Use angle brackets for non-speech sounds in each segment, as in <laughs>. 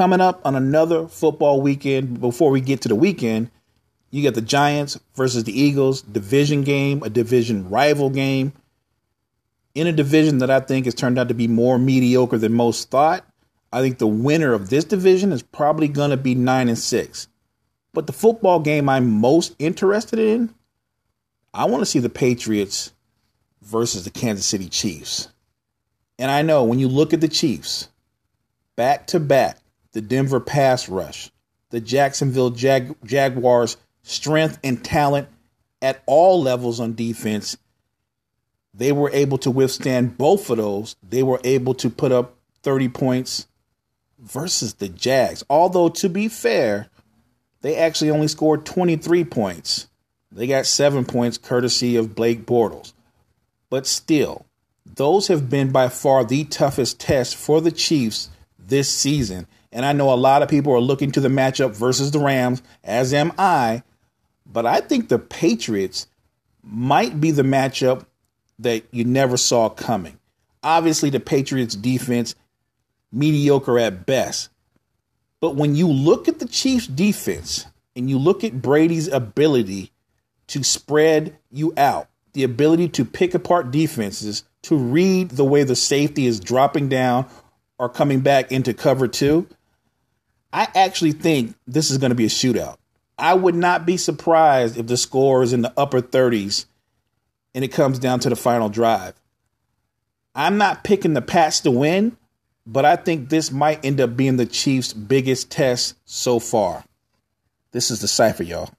Coming up on another football weekend, before we get to the weekend, you got the Giants versus the Eagles, division game, a division rival game, in a division that I think has turned out to be more mediocre than most thought. I think the winner of this division is probably going to be 9 and 6. But the football game I'm most interested in, I want to see the Patriots versus the Kansas City Chiefs. And I know when you look at the Chiefs, back to back, the Denver pass rush, the Jacksonville Jag- Jaguars' strength and talent at all levels on defense, they were able to withstand both of those. They were able to put up 30 points versus the Jags. Although, to be fair, they actually only scored 23 points. They got seven points courtesy of Blake Bortles. But still, those have been by far the toughest test for the Chiefs this season. And I know a lot of people are looking to the matchup versus the Rams, as am I. But I think the Patriots might be the matchup that you never saw coming. Obviously, the Patriots defense mediocre at best. But when you look at the Chiefs defense and you look at Brady's ability to spread you out, the ability to pick apart defenses, to read the way the safety is dropping down or coming back into cover two, I actually think this is going to be a shootout. I would not be surprised if the score is in the upper 30s and it comes down to the final drive. I'm not picking the Pats to win, but I think this might end up being the Chiefs' biggest test so far. This is the Cypher, y'all.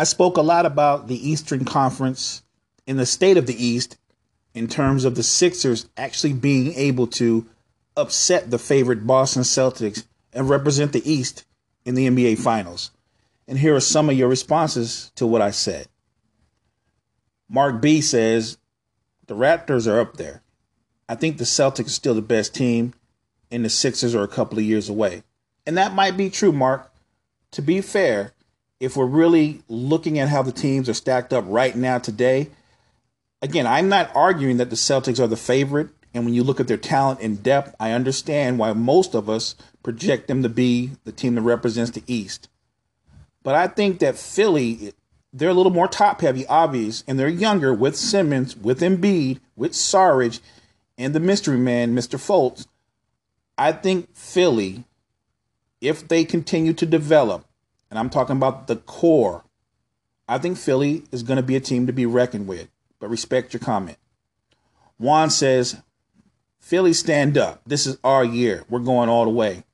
I spoke a lot about the Eastern Conference in the state of the East in terms of the Sixers actually being able to upset the favorite Boston Celtics and represent the East in the NBA Finals. And here are some of your responses to what I said. Mark B says the Raptors are up there. I think the Celtics are still the best team, and the Sixers are a couple of years away. And that might be true, Mark. To be fair, if we're really looking at how the teams are stacked up right now today, again, I'm not arguing that the Celtics are the favorite. And when you look at their talent and depth, I understand why most of us project them to be the team that represents the East. But I think that Philly they're a little more top heavy, obvious, and they're younger with Simmons, with Embiid, with Sarge, and the mystery man, Mr. Fultz. I think Philly, if they continue to develop, and I'm talking about the core, I think Philly is going to be a team to be reckoned with. But respect your comment. Juan says, Philly, stand up. This is our year. We're going all the way.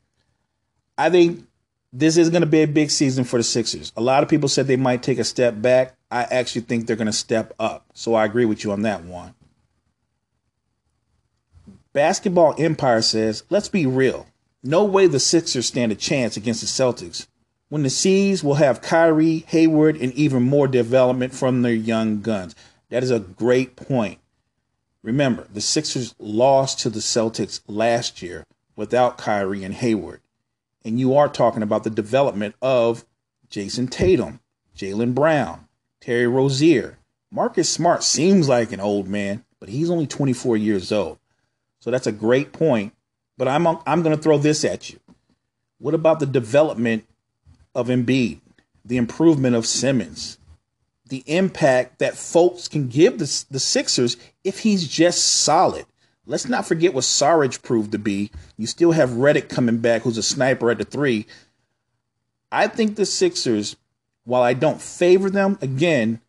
I think this is going to be a big season for the Sixers. A lot of people said they might take a step back. I actually think they're going to step up. So I agree with you on that one. Basketball Empire says, let's be real. No way the Sixers stand a chance against the Celtics. When the C's will have Kyrie, Hayward, and even more development from their young guns. That is a great point. Remember, the Sixers lost to the Celtics last year without Kyrie and Hayward. And you are talking about the development of Jayson Tatum, Jaylen Brown, Terry Rozier. Marcus Smart seems like an old man, but he's only 24 years old. So that's a great point. But I'm I'm going to throw this at you. What about the development of Embiid, the improvement of Simmons, the impact that Fultz can give the, the Sixers if he's just solid? Let's not forget what Sarge proved to be. You still have Redick coming back, who's a sniper at the three. I think the Sixers, while I don't favor them, again,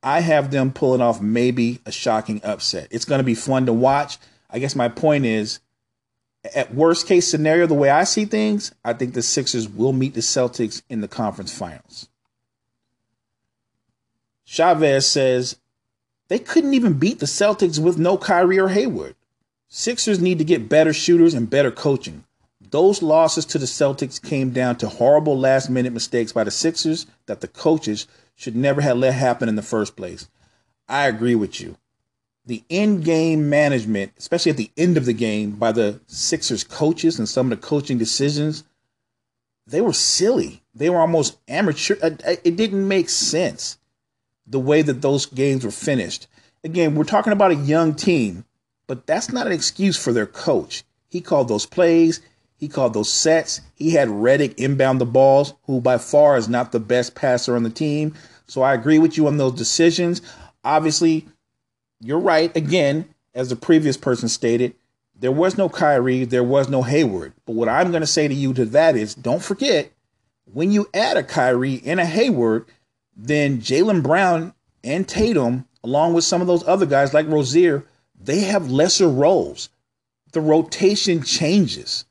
I have them pulling off maybe a shocking upset. It's going to be fun to watch. I guess my point is, at worst case scenario, the way I see things, I think the Sixers will meet the Celtics in the conference finals. Chavez says, they couldn't even beat the Celtics with no Kyrie or Hayward. Sixers need to get better shooters and better coaching. Those losses to the Celtics came down to horrible last minute mistakes by the Sixers that the coaches should never have let happen in the first place. I agree with you. The in game management, especially at the end of the game by the Sixers coaches and some of the coaching decisions, they were silly. They were almost amateur. Uh, uh, it didn't make sense the way that those games were finished. again, we're talking about a young team, but that's not an excuse for their coach. He called those plays, he called those sets. He had Redick inbound the balls, who by far is not the best passer on the team. So I agree with you on those decisions. Obviously, you're right. Again, as the previous person stated, there was no Kyrie, there was no Hayward. But what I'm going to say to you to that is don't forget, when you add a Kyrie and a Hayward, then Jaylen Brown and Tatum, along with some of those other guys like Rozier, they have lesser roles. The rotation changes.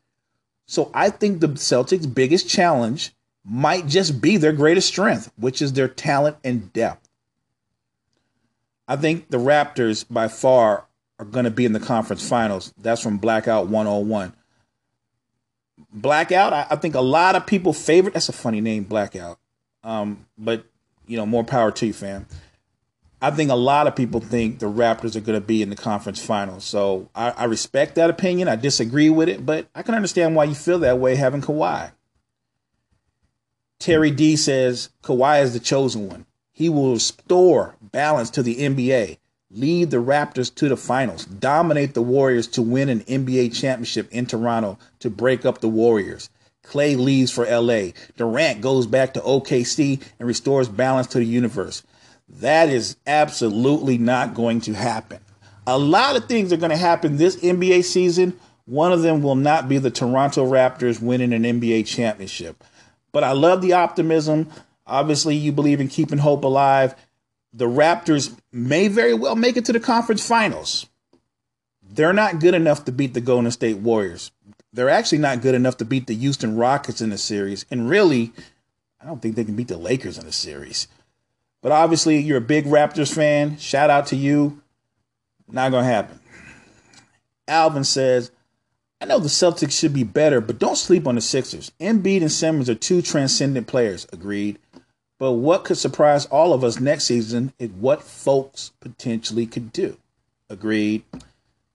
So I think the Celtics' biggest challenge might just be their greatest strength, which is their talent and depth. I think the Raptors by far are going to be in the conference finals. That's from Blackout 101. Blackout, I, I think a lot of people favorite. That's a funny name, Blackout. Um, but you know, more power to you, fam. I think a lot of people think the Raptors are going to be in the conference finals. So I, I, respect that opinion. I disagree with it, but I can understand why you feel that way having Kawhi. Terry D says Kawhi is the chosen one. He will restore balance to the NBA lead the Raptors to the finals, dominate the Warriors to win an NBA championship in Toronto to break up the Warriors. Klay leaves for LA. Durant goes back to OKC and restores balance to the universe. That is absolutely not going to happen. A lot of things are going to happen this NBA season. One of them will not be the Toronto Raptors winning an NBA championship. But I love the optimism. Obviously, you believe in keeping hope alive the Raptors may very well make it to the conference finals. They're not good enough to beat the Golden State Warriors. They're actually not good enough to beat the Houston Rockets in the series. And really, I don't think they can beat the Lakers in the series. But obviously, you're a big Raptors fan. Shout out to you. Not going to happen. Alvin says, I know the Celtics should be better, but don't sleep on the Sixers. Embiid and Simmons are two transcendent players. Agreed. But what could surprise all of us next season is what Fultz potentially could do. Agreed.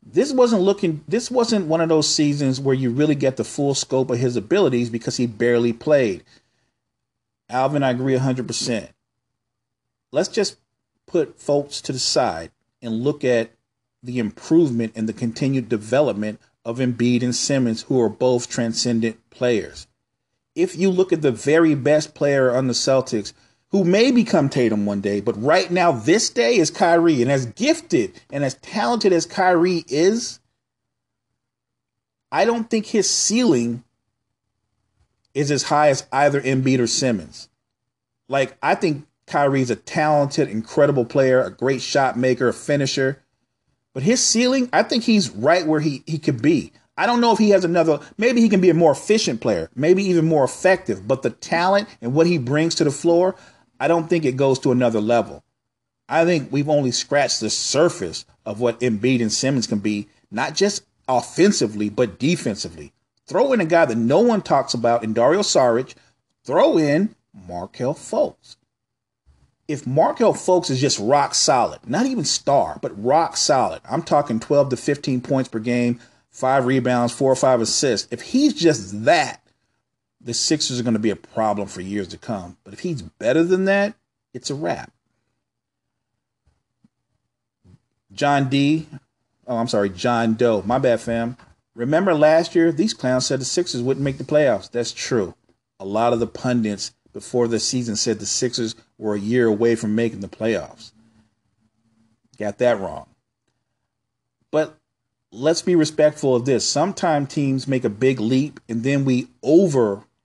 This wasn't looking this wasn't one of those seasons where you really get the full scope of his abilities because he barely played. Alvin, I agree 100%. Let's just put Fultz to the side and look at the improvement and the continued development of Embiid and Simmons, who are both transcendent players if you look at the very best player on the Celtics, who may become Tatum one day, but right now, this day is Kyrie. And as gifted and as talented as Kyrie is, I don't think his ceiling is as high as either Embiid or Simmons. Like, I think Kyrie's a talented, incredible player, a great shot maker, a finisher. But his ceiling, I think he's right where he, he could be. I don't know if he has another, maybe he can be a more efficient player, maybe even more effective, but the talent and what he brings to the floor, I don't think it goes to another level. I think we've only scratched the surface of what Embiid and Simmons can be, not just offensively, but defensively. Throw in a guy that no one talks about in Dario Saric, throw in Markelle Fultz. If Markelle Fultz is just rock solid, not even star, but rock solid, I'm talking 12 to 15 points per game, five rebounds, four or five assists. If he's just that, the Sixers are going to be a problem for years to come. But if he's better than that, it's a wrap. John D. Oh, I'm sorry, John Doe. My bad, fam. Remember last year, these clowns said the Sixers wouldn't make the playoffs. That's true. A lot of the pundits before the season said the Sixers were a year away from making the playoffs. Got that wrong. But let's be respectful of this. Sometimes teams make a big leap and then we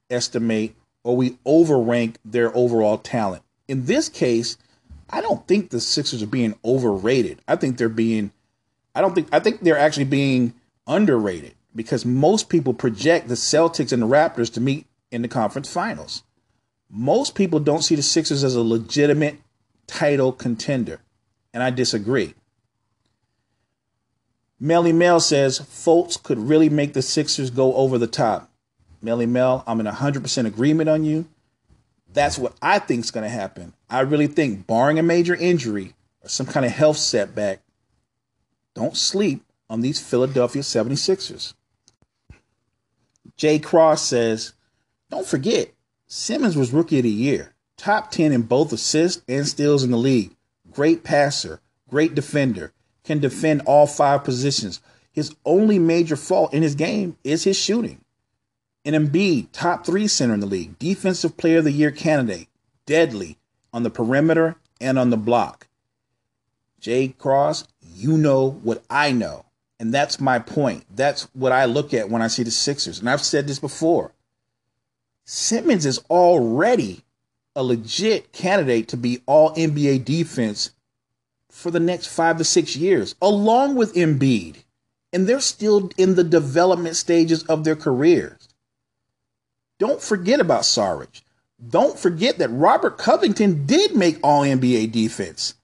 overestimate or we overrank their overall talent. In this case, I don't think the Sixers are being overrated. I think they're being I don't think I think they're actually being underrated because most people project the Celtics and the Raptors to meet in the conference finals. Most people don't see the Sixers as a legitimate title contender, and I disagree. Melly Mel says Fultz could really make the Sixers go over the top. Melly Mel, I'm in 100% agreement on you. That's what I think is going to happen. I really think, barring a major injury or some kind of health setback, don't sleep on these Philadelphia 76ers. Jay Cross says, don't forget, Simmons was rookie of the year, top 10 in both assists and steals in the league. Great passer, great defender, can defend all five positions. His only major fault in his game is his shooting. And Embiid, top three center in the league, defensive player of the year candidate, deadly on the perimeter and on the block. Jay Cross, you know what I know. And that's my point. That's what I look at when I see the Sixers. And I've said this before. Simmons is already a legit candidate to be all NBA defense for the next five to six years, along with Embiid. And they're still in the development stages of their careers. Don't forget about Saric. Don't forget that Robert Covington did make all NBA defense,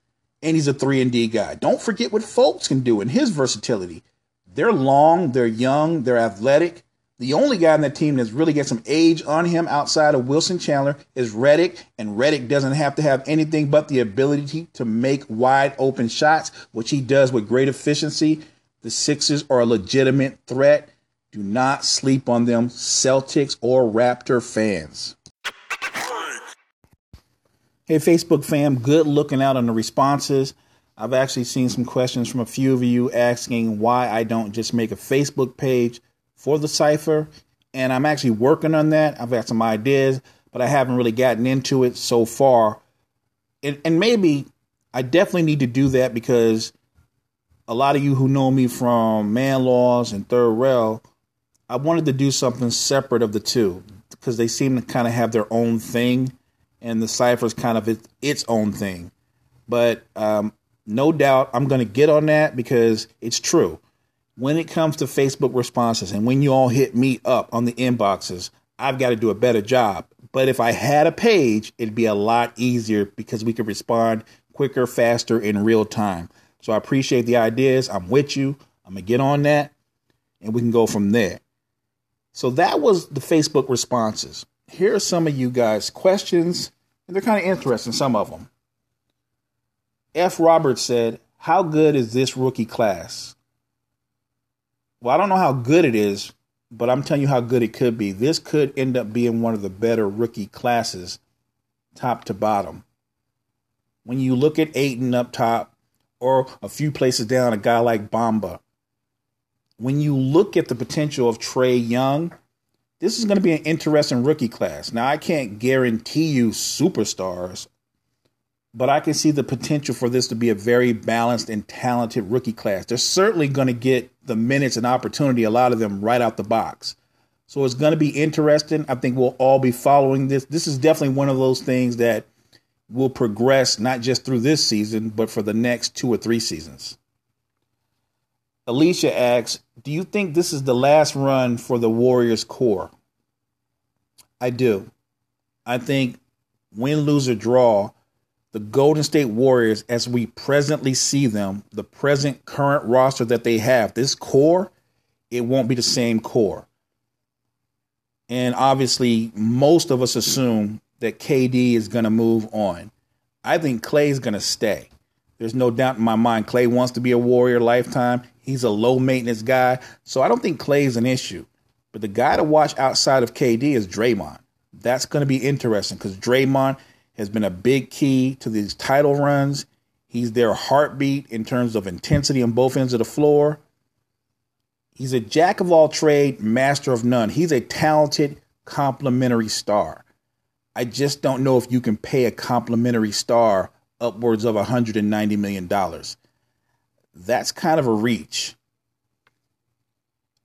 and he's a 3 and D guy. Don't forget what Fultz can do and his versatility. They're long, they're young, they're athletic. The only guy on that team that's really got some age on him outside of Wilson Chandler is Redick, and Redick doesn't have to have anything but the ability to make wide open shots, which he does with great efficiency. The Sixers are a legitimate threat. Do not sleep on them, Celtics or Raptor fans. Hey, Facebook fam, good looking out on the responses. I've actually seen some questions from a few of you asking why I don't just make a Facebook page for the Cypher. And I'm actually working on that. I've got some ideas, but I haven't really gotten into it so far. And, and maybe I definitely need to do that because a lot of you who know me from Man Laws and Third Rail, I wanted to do something separate of the two because they seem to kind of have their own thing, and the Cypher is kind of its own thing. But um, no doubt I'm going to get on that because it's true when it comes to Facebook responses and when you all hit me up on the inboxes, I've got to do a better job. But if I had a page, it'd be a lot easier because we could respond quicker, faster, in real time. So I appreciate the ideas. I'm with you. I'm going to get on that and we can go from there. So that was the Facebook responses. Here are some of you guys' questions, and they're kind of interesting, some of them. F. Roberts said, How good is this rookie class? Well, I don't know how good it is, but I'm telling you how good it could be. This could end up being one of the better rookie classes, top to bottom. When you look at Ayton up top, or a few places down, a guy like Bamba. When you look at the potential of Trae Young, this is going to be an interesting rookie class. Now, I can't guarantee you superstars but I can see the potential for this to be a very balanced and talented rookie class. They're certainly going to get the minutes and opportunity, a lot of them right out the box. So it's going to be interesting. I think we'll all be following this. This is definitely one of those things that will progress not just through this season, but for the next two or three seasons. Alicia asks, Do you think this is the last run for the Warriors core? I do. I think win, lose, or draw, the Golden State Warriors, as we presently see them, the present current roster that they have, this core, it won't be the same core. And obviously, most of us assume that KD is going to move on. I think Klay is going to stay. There's no doubt in my mind. Klay wants to be a Warrior lifetime. He's a low maintenance guy. So I don't think Klay is an issue. But the guy to watch outside of KD is Draymond. That's going to be interesting because Draymond has been a big key to these title runs. He's their heartbeat in terms of intensity on both ends of the floor. He's a jack of all trade, master of none. He's a talented complementary star. I just don't know if you can pay a complementary star upwards of $190 million. That's kind of a reach.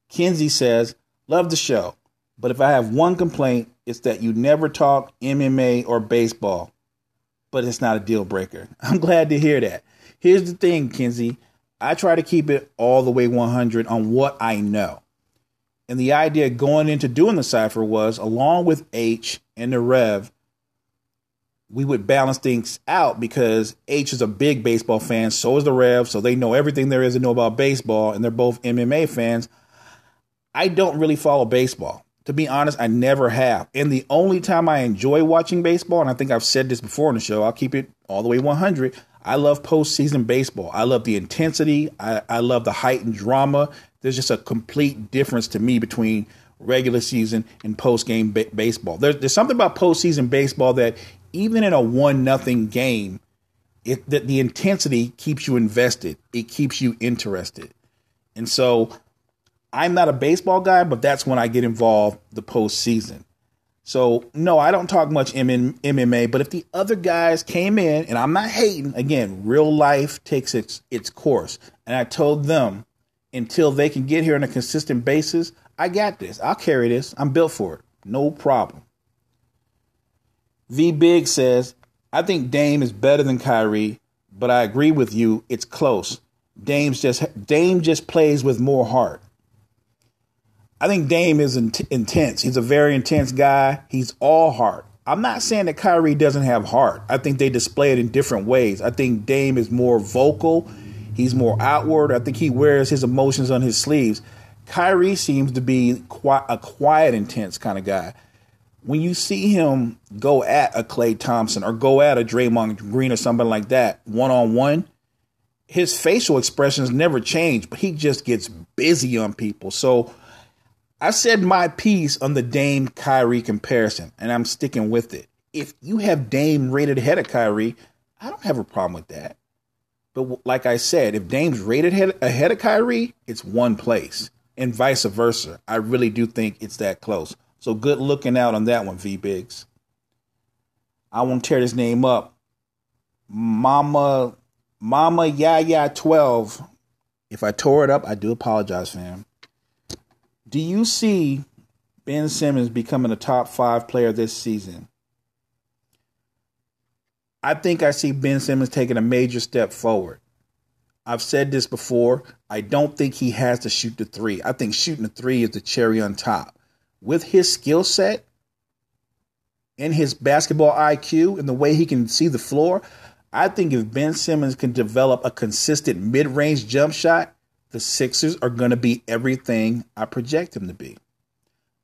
Kinsey says, Love the show, but if I have one complaint, it's that you never talk MMA or baseball, but it's not a deal breaker. <laughs> I'm glad to hear that. Here's the thing, Kinsey. I try to keep it all the way 100 on what I know. And the idea going into doing the Cypher was, along with H and the Rev, we would balance things out because H is a big baseball fan, so is the Rev, so they know everything there is to know about baseball, and they're both MMA fans. I don't really follow baseball to be honest, I never have. And the only time I enjoy watching baseball, and I think I've said this before on the show, I'll keep it all the way 100. I love postseason baseball. I love the intensity. I, I love the heightened drama. There's just a complete difference to me between regular season and post game ba- baseball. There's, there's something about postseason baseball that even in a one nothing game, it that the intensity keeps you invested. It keeps you interested. And so I'm not a baseball guy, but that's when I get involved the postseason. So no, I don't talk much MMA, but if the other guys came in, and I'm not hating, again, real life takes its its course, and I told them until they can get here on a consistent basis, I got this. I'll carry this. I'm built for it. No problem. V Big says, I think Dame is better than Kyrie, but I agree with you. It's close. Dame's just Dame just plays with more heart. I think Dame is in- intense. He's a very intense guy. He's all heart. I'm not saying that Kyrie doesn't have heart. I think they display it in different ways. I think Dame is more vocal. He's more outward. I think he wears his emotions on his sleeves. Kyrie seems to be quite a quiet, intense kind of guy. When you see him go at a Klay Thompson or go at a Draymond Green or something like that, one on one, his facial expressions never change, but he just gets busy on people. So I said my piece on the Dame Kyrie comparison, and I'm sticking with it. If you have Dame rated ahead of Kyrie, I don't have a problem with that. But like I said, if Dame's rated ahead of Kyrie, it's one place, and vice versa. I really do think it's that close. So good looking out on that one, V Biggs. I won't tear this name up. Mama, Mama Yaya 12. If I tore it up, I do apologize, fam. Do you see Ben Simmons becoming a top five player this season? I think I see Ben Simmons taking a major step forward. I've said this before. I don't think he has to shoot the three. I think shooting the three is the cherry on top. With his skill set and his basketball IQ and the way he can see the floor, I think if Ben Simmons can develop a consistent mid range jump shot, the Sixers are going to be everything I project them to be.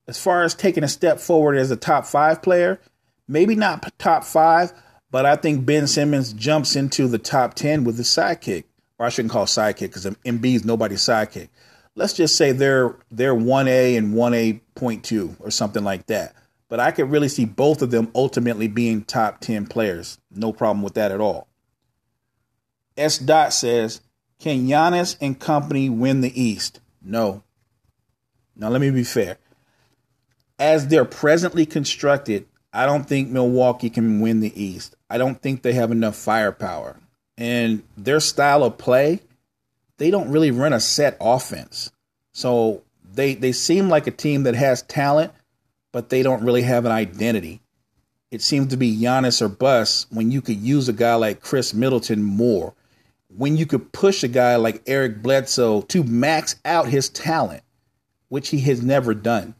As far as taking a step forward as a top five player, maybe not top five, but I think Ben Simmons jumps into the top 10 with the sidekick. Or I shouldn't call sidekick because Embiid is nobody's sidekick. Let's just say they're they're 1A and 1A.2 or something like that. But I could really see both of them ultimately being top 10 players. No problem with that at all. S. Dot says, can Giannis and company win the East? No. Now, let me be fair. As they're presently constructed, I don't think Milwaukee can win the East. I don't think they have enough firepower. And their style of play, they don't really run a set offense. So they they seem like a team that has talent, but they don't really have an identity. It seems to be Giannis or bust when you could use a guy like Khris Middleton more when you could push a guy like Eric Bledsoe to max out his talent, which he has never done.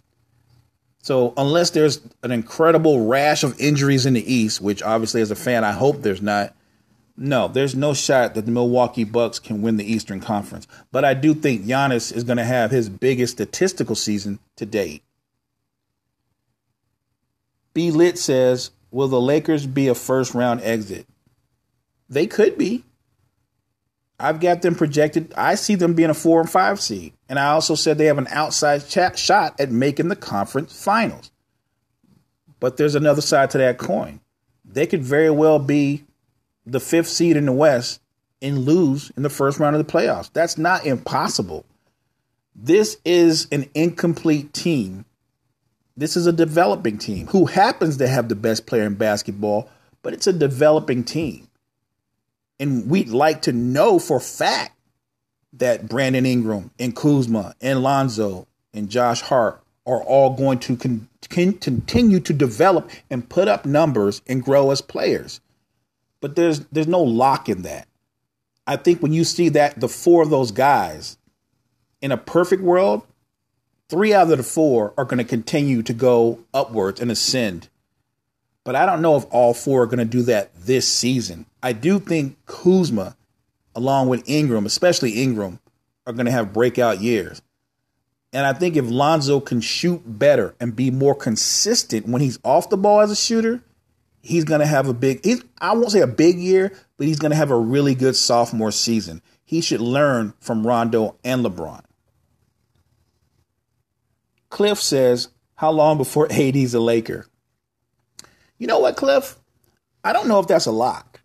So, unless there's an incredible rash of injuries in the East, which obviously as a fan, I hope there's not, no, there's no shot that the Milwaukee Bucks can win the Eastern Conference. But I do think Giannis is going to have his biggest statistical season to date. B Lit says, Will the Lakers be a first round exit? They could be. I've got them projected. I see them being a four and five seed. And I also said they have an outside shot at making the conference finals. But there's another side to that coin. They could very well be the fifth seed in the West and lose in the first round of the playoffs. That's not impossible. This is an incomplete team. This is a developing team who happens to have the best player in basketball, but it's a developing team. And we'd like to know for fact that Brandon Ingram and Kuzma and Lonzo and Josh Hart are all going to con- continue to develop and put up numbers and grow as players. But there's there's no lock in that. I think when you see that the four of those guys in a perfect world, three out of the four are going to continue to go upwards and ascend but I don't know if all four are going to do that this season. I do think Kuzma, along with Ingram, especially Ingram, are going to have breakout years. And I think if Lonzo can shoot better and be more consistent when he's off the ball as a shooter, he's going to have a big, I won't say a big year, but he's going to have a really good sophomore season. He should learn from Rondo and LeBron. Cliff says, How long before <laughs> AD's a Laker? You know what, Cliff? I don't know if that's a lock.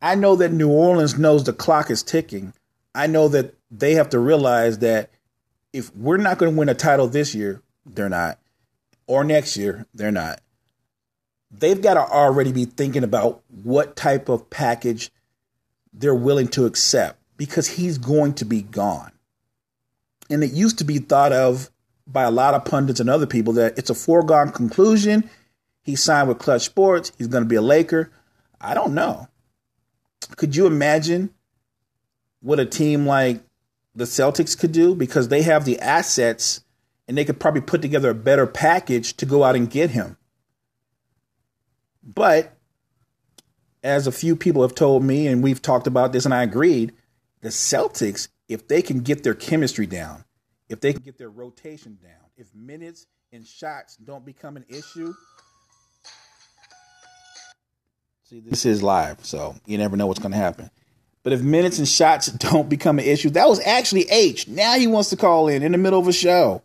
I know that New Orleans knows the clock is ticking. I know that they have to realize that if we're not going to win a title this year, they're not, or next year, they're not. They've got to already be thinking about what type of package they're willing to accept because he's going to be gone. And it used to be thought of by a lot of pundits and other people that it's a foregone conclusion. He signed with Clutch Sports. He's going to be a Laker. I don't know. Could you imagine what a team like the Celtics could do? Because they have the assets and they could probably put together a better package to go out and get him. But as a few people have told me, and we've talked about this, and I agreed, the Celtics, if they can get their chemistry down, if they can get their rotation down, if minutes and shots don't become an issue. See, this is live, so you never know what's going to happen. But if minutes and shots <laughs> don't become an issue, that was actually H. Now he wants to call in in the middle of a show.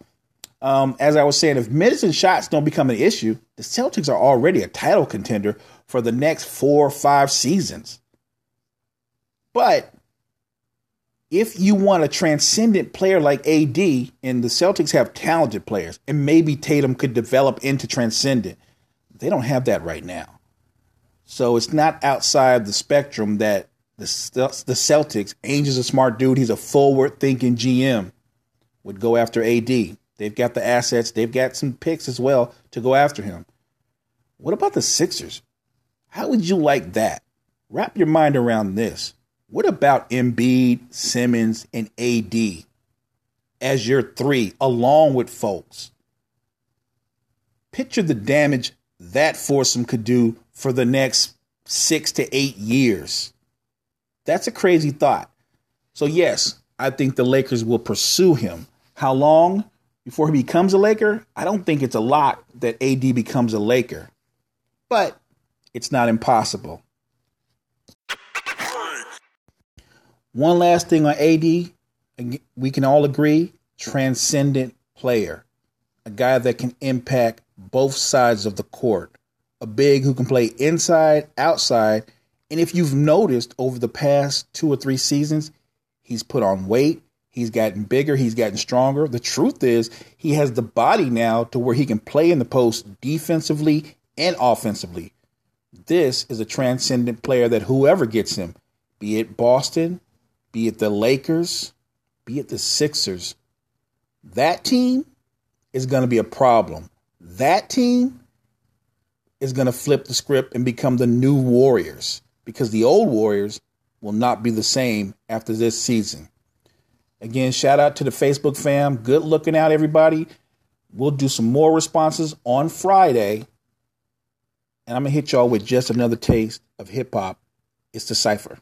Um, as I was saying, if and shots don't become an issue, the Celtics are already a title contender for the next four or five seasons. But if you want a transcendent player like AD, and the Celtics have talented players, and maybe Tatum could develop into transcendent, they don't have that right now. So it's not outside the spectrum that the, the Celtics, Ainge is a smart dude, he's a forward thinking GM, would go after AD. They've got the assets, they've got some picks as well to go after him. What about the Sixers? How would you like that? Wrap your mind around this. What about Embiid, Simmons, and AD as your three, along with Fultz? Picture the damage that foursome could do for the next six to eight years. That's a crazy thought. So, yes, I think the Lakers will pursue him. How long before he becomes a Laker? I don't think it's a lot that AD becomes a Laker, but it's not impossible. One last thing on AD, we can all agree transcendent player, a guy that can impact both sides of the court, a big who can play inside, outside. And if you've noticed over the past two or three seasons, he's put on weight, he's gotten bigger, he's gotten stronger. The truth is, he has the body now to where he can play in the post defensively and offensively. This is a transcendent player that whoever gets him, be it Boston, be it the Lakers, be it the Sixers, that team is going to be a problem. That team is going to flip the script and become the new Warriors because the old Warriors will not be the same after this season. Again, shout out to the Facebook fam. Good looking out, everybody. We'll do some more responses on Friday. And I'm going to hit y'all with just another taste of hip hop. It's the Cypher.